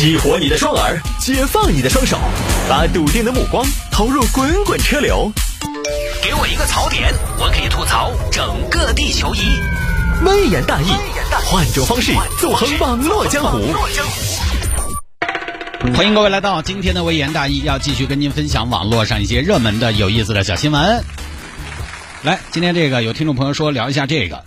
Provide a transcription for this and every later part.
激活你的双耳，解放你的双手，把笃定的目光投入滚滚车流。给我一个槽点，我可以吐槽整个地球仪。微言大义，换种方式纵横网络江湖。欢迎各位来到今天的微言大义，要继续跟您分享网络上一些热门的有意思的小新闻。来，今天这个有听众朋友说聊一下这个，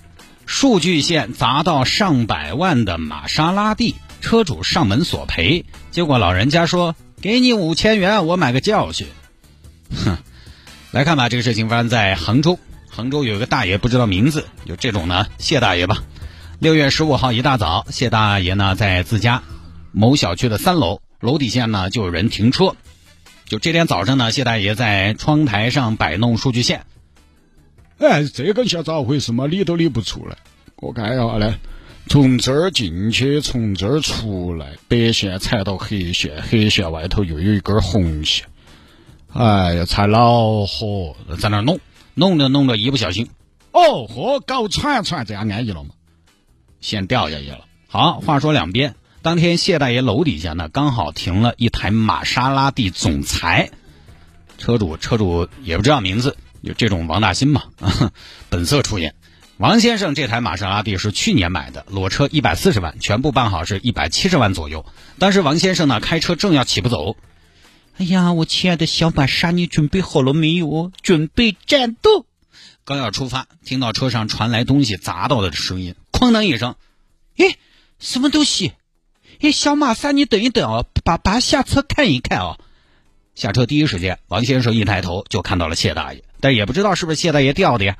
数据线砸到上百万的玛莎拉蒂，车主上门索赔，结果老人家说给你五千元，我买个教训。哼，来看吧，这个事情发生在杭州，杭州有一个大爷不知道名字，就这种呢，谢大爷吧。六月十五号一大早，谢大爷呢在自家某小区的三楼。楼底下呢就有人停车，就这天早上呢，谢大爷在窗台上摆弄数据线。哎，这个像咋回事嘛？理都理不出来。我看一下嘞，从这儿进去，从这儿出来，白线踩到黑线，黑线外头又有一根红线。哎呀，才恼火，在那弄，弄着弄着一不小心，哦嚯，搞串串，这样安逸了吗？线掉下去了。好，话说两边。当天谢大爷楼底下呢，刚好停了一台玛莎拉蒂总裁，车主车主也不知道名字，就这种王大新嘛，本色出演。王先生这台玛莎拉蒂是去年买的，裸车一百四十万，全部办好是一百七十万左右。当时王先生呢开车正要起步走，哎呀，我亲爱的小玛莎，你准备好了没有？准备战斗。刚要出发，听到车上传来东西砸到的声音，哐当一声，哎，什么东西？哎，小马莎，你等一等哦，爸爸下车看一看哦。下车第一时间，王先生一抬头就看到了谢大爷，但也不知道是不是谢大爷掉的呀，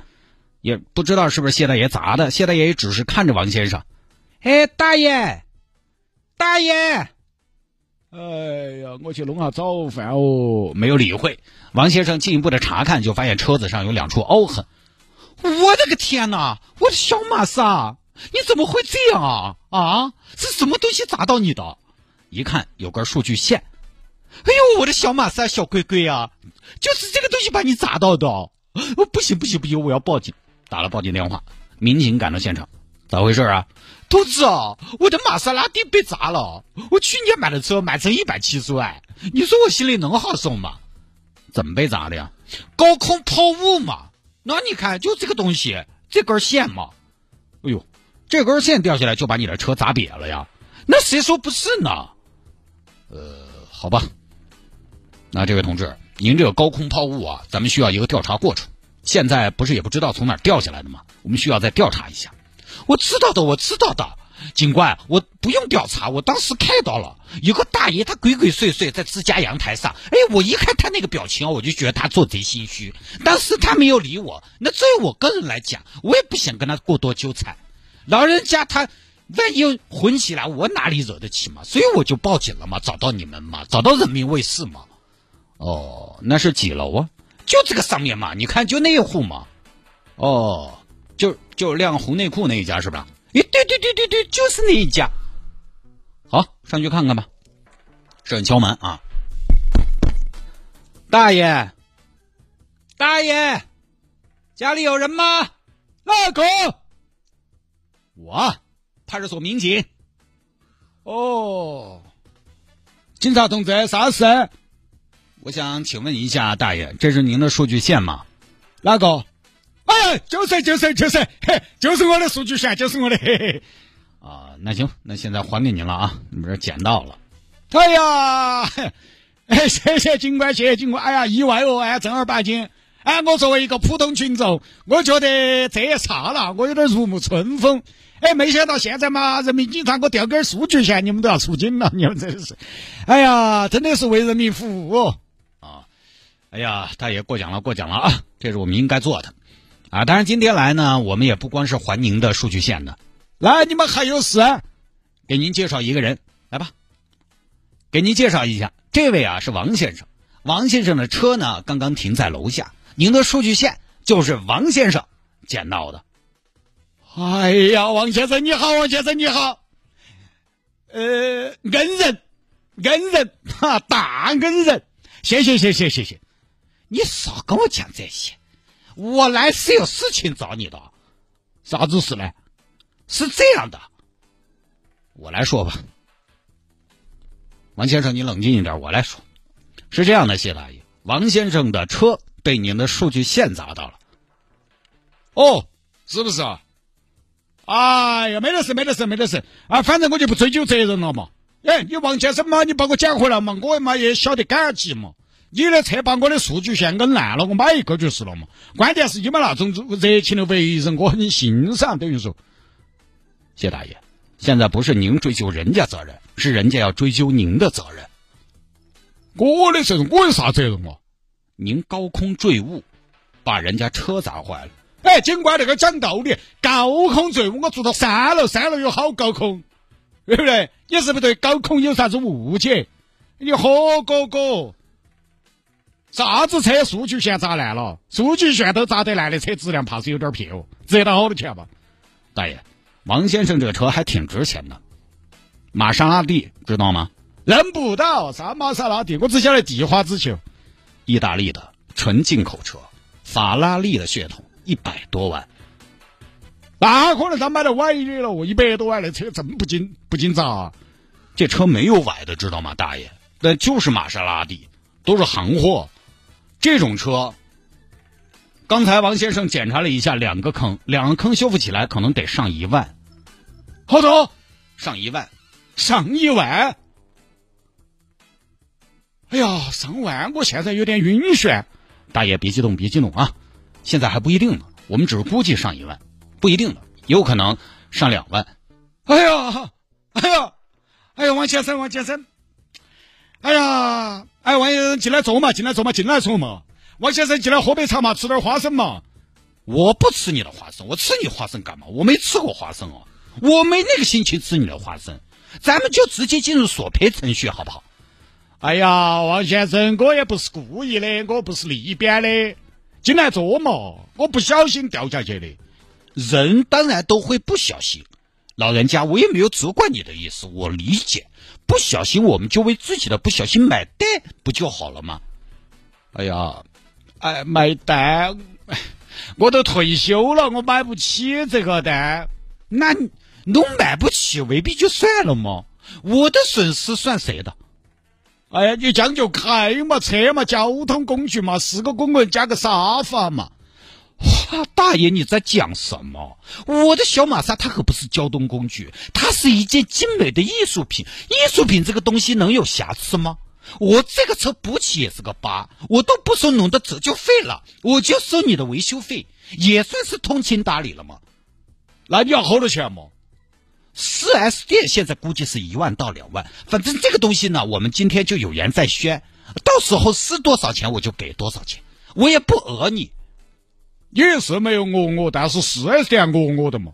也不知道是不是谢大爷砸的。谢大爷也只是看着王先生，哎，大爷，大爷，哎呀，我去弄下早饭哦。没有理会王先生，进一步的查看，就发现车子上有两处凹痕。我的个天哪，我的小马三！你怎么会这样啊啊！是什么东西砸到你的？一看有根数据线。哎呦，我的小马三小龟龟啊，就是这个东西把你砸到的。不行不行不行，我要报警！打了报警电话，民警赶到现场，咋回事啊？兔子啊，我的玛莎拉蒂被砸了。我去年买的车，买成一百七十万，你说我心里能好受吗？怎么被砸的呀？高空抛物嘛。那你看，就这个东西，这根线嘛。哎呦！这根线掉下来就把你的车砸瘪了呀？那谁说不是呢？呃，好吧。那这位同志，您这个高空抛物啊，咱们需要一个调查过程。现在不是也不知道从哪掉下来的吗？我们需要再调查一下。我知道的，我知道的，警官，我不用调查，我当时看到了有个大爷，他鬼鬼祟祟在自家阳台上。哎，我一看他那个表情我就觉得他做贼心虚。当时他没有理我，那作为我个人来讲，我也不想跟他过多纠缠。老人家他万一混起来，我哪里惹得起嘛？所以我就报警了嘛，找到你们嘛，找到人民卫视嘛。哦，那是几楼啊？就这个上面嘛，你看就那一户嘛。哦，就就晾红内裤那一家是吧？诶，对对对对对，就是那一家。好，上去看看吧。是人敲门啊，大爷，大爷，家里有人吗？那个。我，派出所民警。哦，警察同志，啥事？我想请问一下，大爷，这是您的数据线吗？哪个？哎，就是就是就是，嘿，就是我的数据线，就是我的。嘿嘿。啊，那行，那现在还给您了啊，你们这捡到了。哎呀，哎，谢谢警官，谢谢警官。哎呀，意外哦，哎，正儿八经。哎，我作为一个普通群众，我觉得这一刹那，我有点如沐春风。哎，没想到现在嘛，人民警察给我调根数据线，你们都要出警了，你们真是，哎呀，真的是为人民服务哦。哎呀，大爷过奖了，过奖了啊，这是我们应该做的。啊，当然今天来呢，我们也不光是还您的数据线的，来，你们还有事，给您介绍一个人，来吧，给您介绍一下，这位啊是王先生，王先生的车呢刚刚停在楼下。您的数据线就是王先生捡到的。哎呀，王先生你好，王先生你好。呃，恩人，恩人，哈，大恩人，谢谢谢谢谢谢。你少跟我讲这些，我来是有事情找你的。啥子事呢？是这样的，我来说吧。王先生，你冷静一点，我来说。是这样的，谢大爷，王先生的车被您的数据线砸到了。哦，是不是啊？哎呀，没得事，没得事，没得事啊！反正我就不追究责任了嘛。哎，你王先生嘛，你把我捡回来嘛，我嘛也晓得感激嘛。你的车把我的数据线摁烂了，我买一个就是了嘛。关键是你们那种热情的为人，我很欣赏。等于说，谢大爷，现在不是您追究人家责任，是人家要追究您的责任。我的责任，我有啥责任啊？您高空坠物，把人家车砸坏了。哎，警官那个讲道理，高空坠物，我住到三楼，三楼有好高空，对不对？你是不是对高空有啥子误解？你何哥哥，啥子车数据线砸烂了？数据线都砸得烂的车，质量怕是有点撇哦。值到好多钱吧？大爷，王先生这个车还挺值钱的，玛莎拉蒂知道吗？认不到，啥玛莎拉蒂？我只晓得地花之球，意大利的纯进口车，法拉利的血统。一百多万，那可能他买的歪的了。我一百多万的车真不经不经砸，这车没有歪的，知道吗，大爷？那就是玛莎拉蒂，都是行货。这种车，刚才王先生检查了一下，两个坑，两个坑修复起来可能得上一万。好多？上一万？上一万？哎呀，上万！我现在有点晕眩。大爷，别激动，别激动啊！现在还不一定呢，我们只是估计上一万，不一定的，有可能上两万。哎呀，哎呀，哎呀，王先生，王先生，哎呀，哎，王先生进来坐嘛，进来坐嘛，进来坐嘛。王先生进来喝杯茶嘛，吃点花生嘛。我不吃你的花生，我吃你花生干嘛？我没吃过花生哦，我没那个心情吃你的花生。咱们就直接进入索赔程序，好不好？哎呀，王先生，我也不是故意的，我不是利边的。进来坐嘛，我不小心掉下去的。人当然都会不小心，老人家我也没有责怪你的意思，我理解。不小心我们就为自己的不小心买单，不就好了吗？哎呀，哎，买单，我都退休了，我买不起这个单。那侬买不起，未必就算了嘛。我的损失算谁的？哎呀，你将就开嘛，车嘛，交通工具嘛，四个公共加个沙发嘛。哇，大爷你在讲什么？我的小玛莎它可不是交通工具，它是一件精美的艺术品。艺术品这个东西能有瑕疵吗？我这个车补起也是个疤，我都不收侬的折旧费了，我就收你的维修费，也算是通情达理了嘛。那你要好多钱嘛？四 S 店现在估计是一万到两万，反正这个东西呢，我们今天就有言在先，到时候是多少钱我就给多少钱，我也不讹你。你是没有讹我，但是四 S 店讹我的嘛。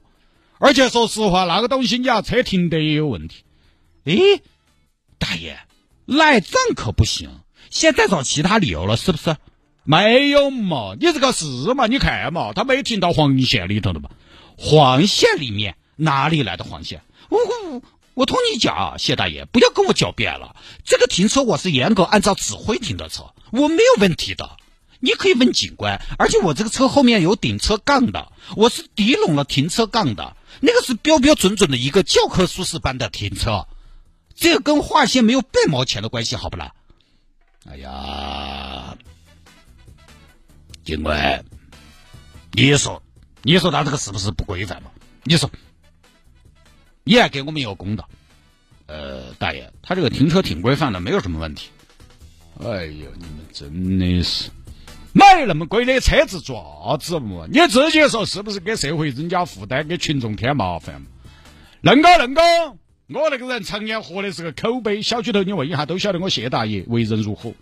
而且说实话，那个东西你要车停得也有问题。诶，大爷，赖账可不行，现在找其他理由了是不是？没有嘛，你这个是嘛？你看嘛，他没停到黄线里头的嘛？黄线里面。哪里来的黄线？我我我同你讲，谢大爷，不要跟我狡辩了。这个停车我是严格按照指挥停的车，我没有问题的。你可以问警官，而且我这个车后面有顶车杠的，我是抵拢了停车杠的，那个是标标准准的一个教科书式般的停车，这跟划线没有半毛钱的关系，好不啦？哎呀，警官，你说，你说他这个是不是不规范嘛？你说。你还给我们一个公道，呃，大爷，他这个停车挺规范的，没有什么问题。哎呦，你们真的是买那么贵的车子做啥子嘛？你自己说是不是给社会增加负担，给群众添麻烦？恁个恁个，我那个人常年活的是个口碑，小区头你问一下都晓得我谢大爷为人如何。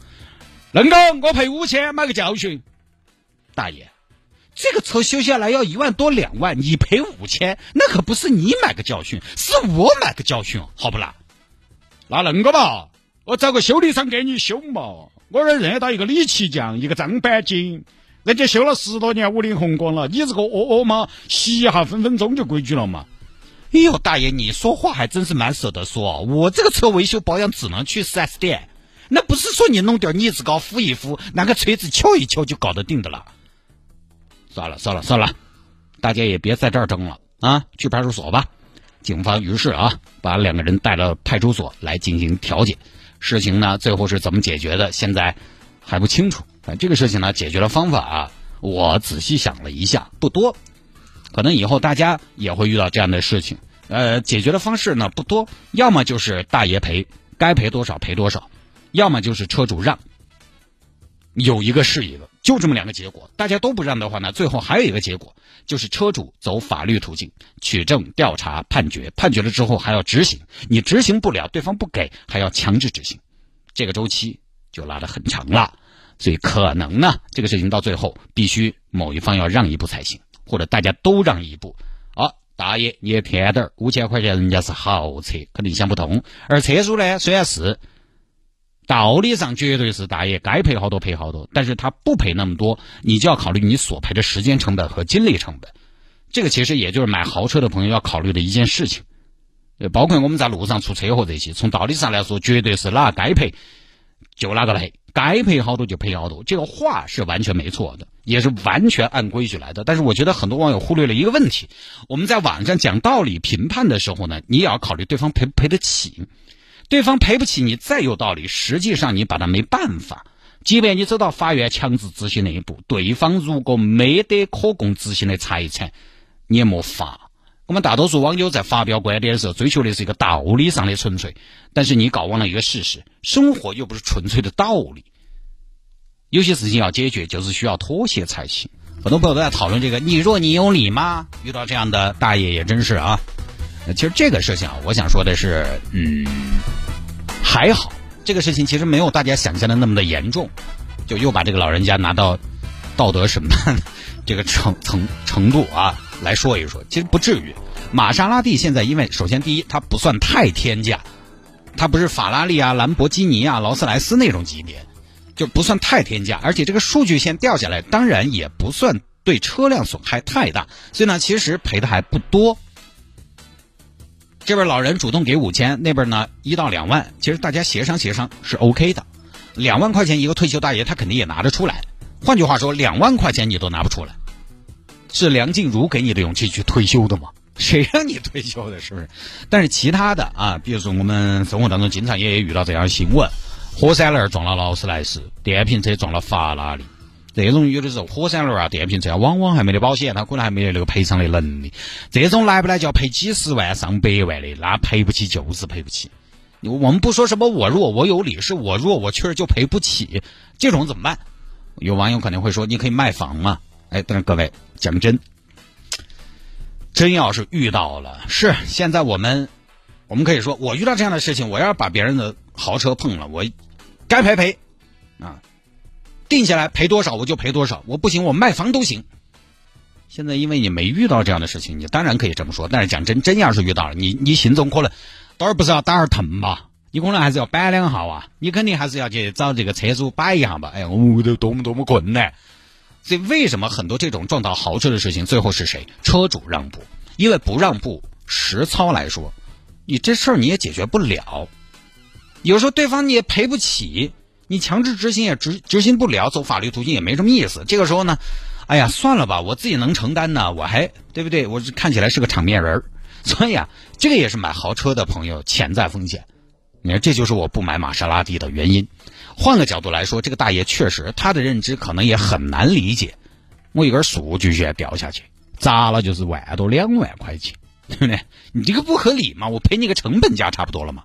恁个，我赔五千买个教训，大爷。这个车修下来要一万多两万，你赔五千，那可不是你买个教训，是我买个教训，好不啦？那恁个嘛，我找个修理厂给你修嘛。我这认得到一个李奇匠，一个张板金，人家修了十多年五菱宏光了。你这个哦哦嘛，洗一下分分钟就规矩了嘛。哎呦，大爷，你说话还真是蛮舍得说。我这个车维修保养只能去四 S 店，那不是说你弄点腻子膏敷一敷，拿个锤子敲一敲就搞得定的了。算了算了算了，大家也别在这儿争了啊！去派出所吧。警方于是啊，把两个人带到派出所来进行调解。事情呢，最后是怎么解决的，现在还不清楚。这个事情呢，解决的方法啊，我仔细想了一下，不多。可能以后大家也会遇到这样的事情。呃，解决的方式呢不多，要么就是大爷赔，该赔多少赔多少；要么就是车主让。有一个是一个，就这么两个结果。大家都不让的话呢，最后还有一个结果，就是车主走法律途径取证、调查、判决，判决了之后还要执行。你执行不了，对方不给，还要强制执行，这个周期就拉得很长了。所以可能呢，这个事情到最后必须某一方要让一步才行，或者大家都让一步。啊，大爷你也添点儿，五千块钱人家是豪车，肯定想不通。而车主呢，虽然是道理上绝对是大爷该赔好多赔好多，但是他不赔那么多，你就要考虑你所赔的时间成本和精力成本。这个其实也就是买豪车的朋友要考虑的一件事情。包括我们在路上出车祸这些，从道理上来说，绝对是哪该赔就哪个赔。该赔好多就赔好多，这个话是完全没错的，也是完全按规矩来的。但是我觉得很多网友忽略了一个问题：我们在网上讲道理、评判的时候呢，你也要考虑对方赔不赔得起。对方赔不起，你再有道理，实际上你把他没办法。即便你走到法院强制执行那一步，对方如果没得可供执行的财产，你也没法。我们大多数网友在发表观点的时候，追求的是一个道理上的纯粹，但是你搞忘了一个事实：生活又不是纯粹的道理。有些事情要解决，就是需要妥协才行。很多朋友都在讨论这个“你若你有理”吗？遇到这样的大爷也真是啊。其实这个事情啊，我想说的是，嗯，还好，这个事情其实没有大家想象的那么的严重，就又把这个老人家拿到道德审判这个程程程度啊。来说一说，其实不至于。玛莎拉蒂现在因为首先第一，它不算太天价，它不是法拉利啊、兰博基尼啊、劳斯莱斯那种级别，就不算太天价。而且这个数据线掉下来，当然也不算对车辆损害太大，所以呢，其实赔的还不多。这边老人主动给五千，那边呢一到两万，其实大家协商协商是 OK 的。两万块钱一个退休大爷，他肯定也拿得出来。换句话说，两万块钱你都拿不出来。是梁静茹给你的勇气去退休的吗？谁让你退休的？是不是？但是其他的啊，比如说我们生活当中经常也遇到这样新闻：火三轮撞了劳斯莱斯，电瓶车撞了法拉利。这种有的时候火三轮啊、电瓶车啊往往还没得保险，他可能还没得那个赔偿的能力。这种来不来就要赔几十万、上百万的，那赔不起就是赔不起。我们不说什么我弱我有理，是我弱我确实就赔不起。这种怎么办？有网友可能会说：你可以卖房嘛。哎，但是各位讲真，真要是遇到了，是现在我们，我们可以说，我遇到这样的事情，我要把别人的豪车碰了，我该赔赔啊，定下来赔多少我就赔多少，我不行我卖房都行。现在因为你没遇到这样的事情，你当然可以这么说。但是讲真，真要是遇到了，你你心中可能，当然不是要打儿疼吧？你可能还是要摆两下啊，你肯定还是要去找这个车主摆一下吧？哎呀，我都多么多么困难。所以，为什么很多这种撞到豪车的事情，最后是谁？车主让步，因为不让步，实操来说，你这事儿你也解决不了。有时候对方你也赔不起，你强制执行也执执行不了，走法律途径也没什么意思。这个时候呢，哎呀，算了吧，我自己能承担呢，我还对不对？我看起来是个场面人儿，所以啊，这个也是买豪车的朋友潜在风险。你看，这就是我不买玛莎拉蒂的原因。换个角度来说，这个大爷确实他的认知可能也很难理解。我一根数据线掉下去，砸了就是万多两万块钱，对不对？你这个不合理嘛？我赔你个成本价差不多了嘛？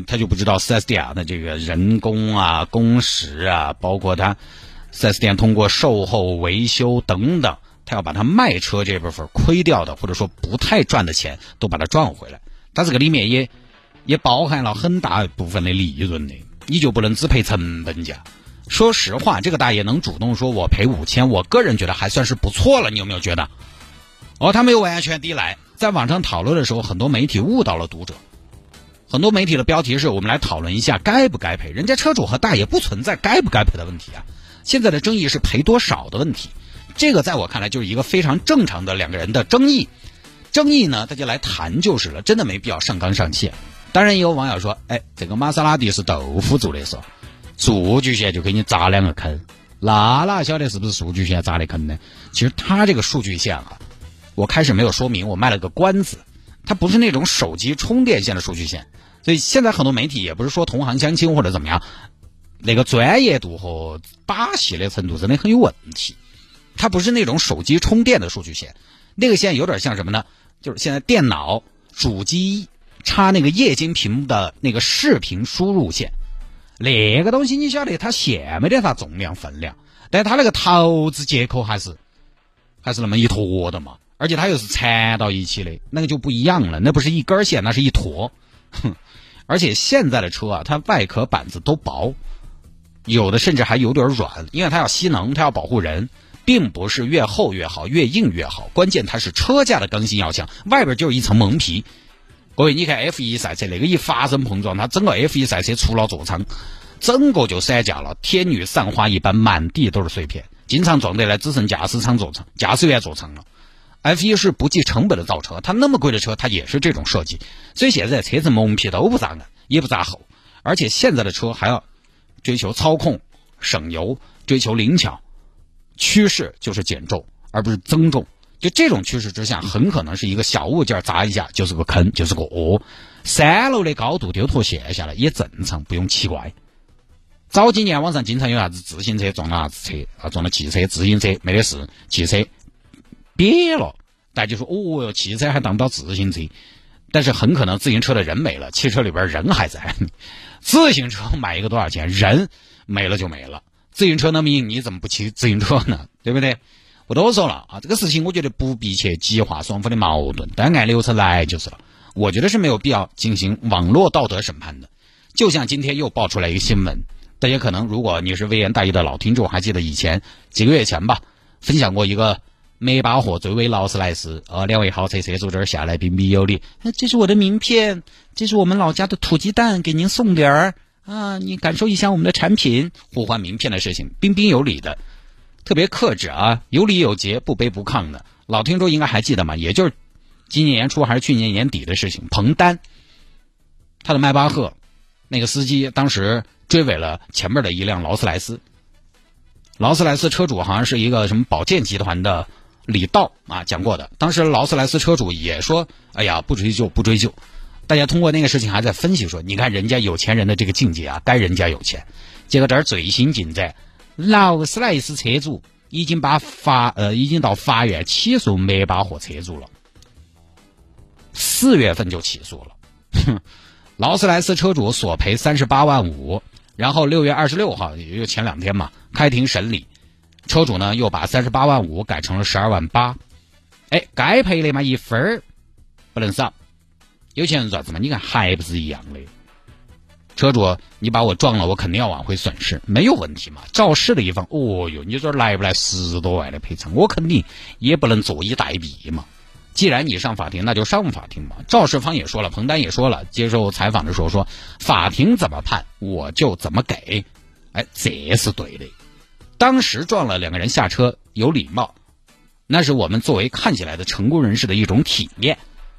他就不知道 4S 店啊的这个人工啊、工时啊，包括他 4S 店通过售后维修等等，他要把他卖车这部分亏掉的，或者说不太赚的钱，都把它赚回来。他这个里面也也包含了很大部分的利润的。你就不能只赔成本价？说实话，这个大爷能主动说我赔五千，我个人觉得还算是不错了。你有没有觉得？哦，他没有完全抵赖。在网上讨论的时候，很多媒体误导了读者。很多媒体的标题是我们来讨论一下该不该赔。人家车主和大爷不存在该不该赔的问题啊。现在的争议是赔多少的问题。这个在我看来就是一个非常正常的两个人的争议。争议呢，大家来谈就是了，真的没必要上纲上线。当然也有网友说：“哎，这个玛莎拉蒂是豆腐做的，是数据线就给你砸两个坑，那哪晓得是不是数据线砸的坑呢？其实他这个数据线啊，我开始没有说明，我卖了个关子，它不是那种手机充电线的数据线，所以现在很多媒体也不是说同行相亲或者怎么样，那个专业度和把戏的程度真的很有问题。它不是那种手机充电的数据线，那个线有点像什么呢？就是现在电脑主机插那个液晶屏幕的那个视频输入线。那个东西你晓得，它线没得啥重量分量，但它那个头子接口还是还是那么一坨的嘛，而且它又是缠到一起的，那个就不一样了，那不是一根线，那是一坨。哼，而且现在的车啊，它外壳板子都薄，有的甚至还有点软，因为它要吸能，它要保护人，并不是越厚越好，越硬越好，关键它是车架的刚性要强，外边就是一层蒙皮。各位，你看 F 一赛车那个一发生碰撞，它整个 F 一赛车除了座舱，整个就散架了，天女散花一般，满地都是碎片，经常撞得来只剩驾驶舱座舱、驾驶员座舱了。F 一是不计成本的造车，它那么贵的车，它也是这种设计。所以现在车子蒙皮都不咋硬，也不咋厚，而且现在的车还要追求操控、省油、追求灵巧，趋势就是减重而不是增重。就这种趋势之下，很可能是一个小物件砸一下就是个坑，就是个窝。三楼的高度丢坨陷下来也正常，不用奇怪。早几年网上经常有啥子自行车撞了啥子车啊，撞了汽车，自行车没得事，汽车瘪了，大家就说哦哟，汽车还当不到自行车，但是很可能自行车的人没了，汽车里边人还在。自行车买一个多少钱？人没了就没了。自行车那么硬，你怎么不骑自行车呢？对不对？不多说了啊，这个事情我觉得不必去激化双方的矛盾，但按流程来就是了。我觉得是没有必要进行网络道德审判的。就像今天又爆出来一个新闻，大家可能如果你是微言大义的老听众，还记得以前几个月前吧，分享过一个梅巴赫追尾劳斯莱斯，呃，两位豪车车主这儿下来彬彬有礼，这是我的名片，这是我们老家的土鸡蛋，给您送点儿啊，你感受一下我们的产品，互换名片的事情，彬彬有礼的。特别克制啊，有礼有节，不卑不亢的。老听众应该还记得嘛？也就是今年年初还是去年年底的事情。彭丹，他的迈巴赫，那个司机当时追尾了前面的一辆劳斯莱斯。劳斯莱斯车主好像是一个什么保健集团的李道啊，讲过的。当时劳斯莱斯车主也说：“哎呀，不追究，不追究。”大家通过那个事情还在分析说：“你看人家有钱人的这个境界啊，该人家有钱。”结果这儿最新进展。劳斯莱斯车主已经把法呃已经到法院起诉迈巴赫车主了，四月份就起诉了，哼劳斯莱斯车主索赔三十八万五，然后六月二十六号也就前两天嘛开庭审理，车主呢又把三十八万五改成了十二万八，哎该赔的嘛一分儿不能少，有钱人做啥子嘛？你看还不是一样的。车主，你把我撞了，我肯定要挽回损失，没有问题嘛。肇事的一方，哦哟，你说来不来十多万的赔偿？我肯定也不能坐以待毙嘛。既然你上法庭，那就上法庭嘛。肇事方也说了，彭丹也说了，接受采访的时候说，法庭怎么判，我就怎么给。哎，这是对的。当时撞了两个人下车，有礼貌，那是我们作为看起来的成功人士的一种体面。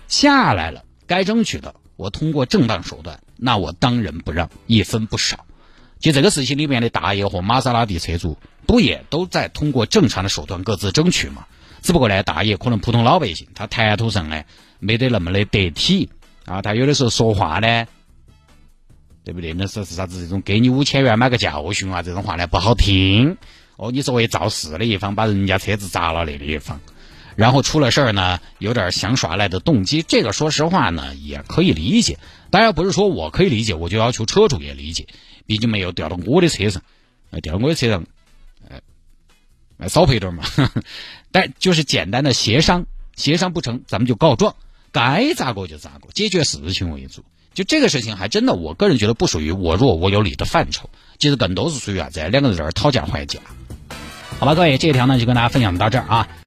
下来了，该争取的。我通过正当手段，那我当仁不让，一分不少。就这个事情里面的大爷和玛莎拉蒂车主，不也都在通过正常的手段各自争取吗？只不过呢，大爷可能普通老百姓，他谈吐上呢没得那么的得体啊，他有的时候说话呢，对不对？那说是啥子这种给你五千元买个教训啊，这种话呢不好听。哦，你作为肇事的一方，把人家车子砸了那的一方。然后出了事儿呢，有点想耍赖的动机，这个说实话呢也可以理解。当然不是说我可以理解，我就要求车主也理解，毕竟没有掉到我的车上，掉到我的车上，呃，少赔点嘛。但就是简单的协商，协商不成，咱们就告状，该咋个就咋个，解决事情为主。就这个事情还真的，我个人觉得不属于我弱我有理的范畴，其实更多是属于啊，在？两个人这儿讨价还价。好吧，各位，这一条呢就跟大家分享到这儿啊。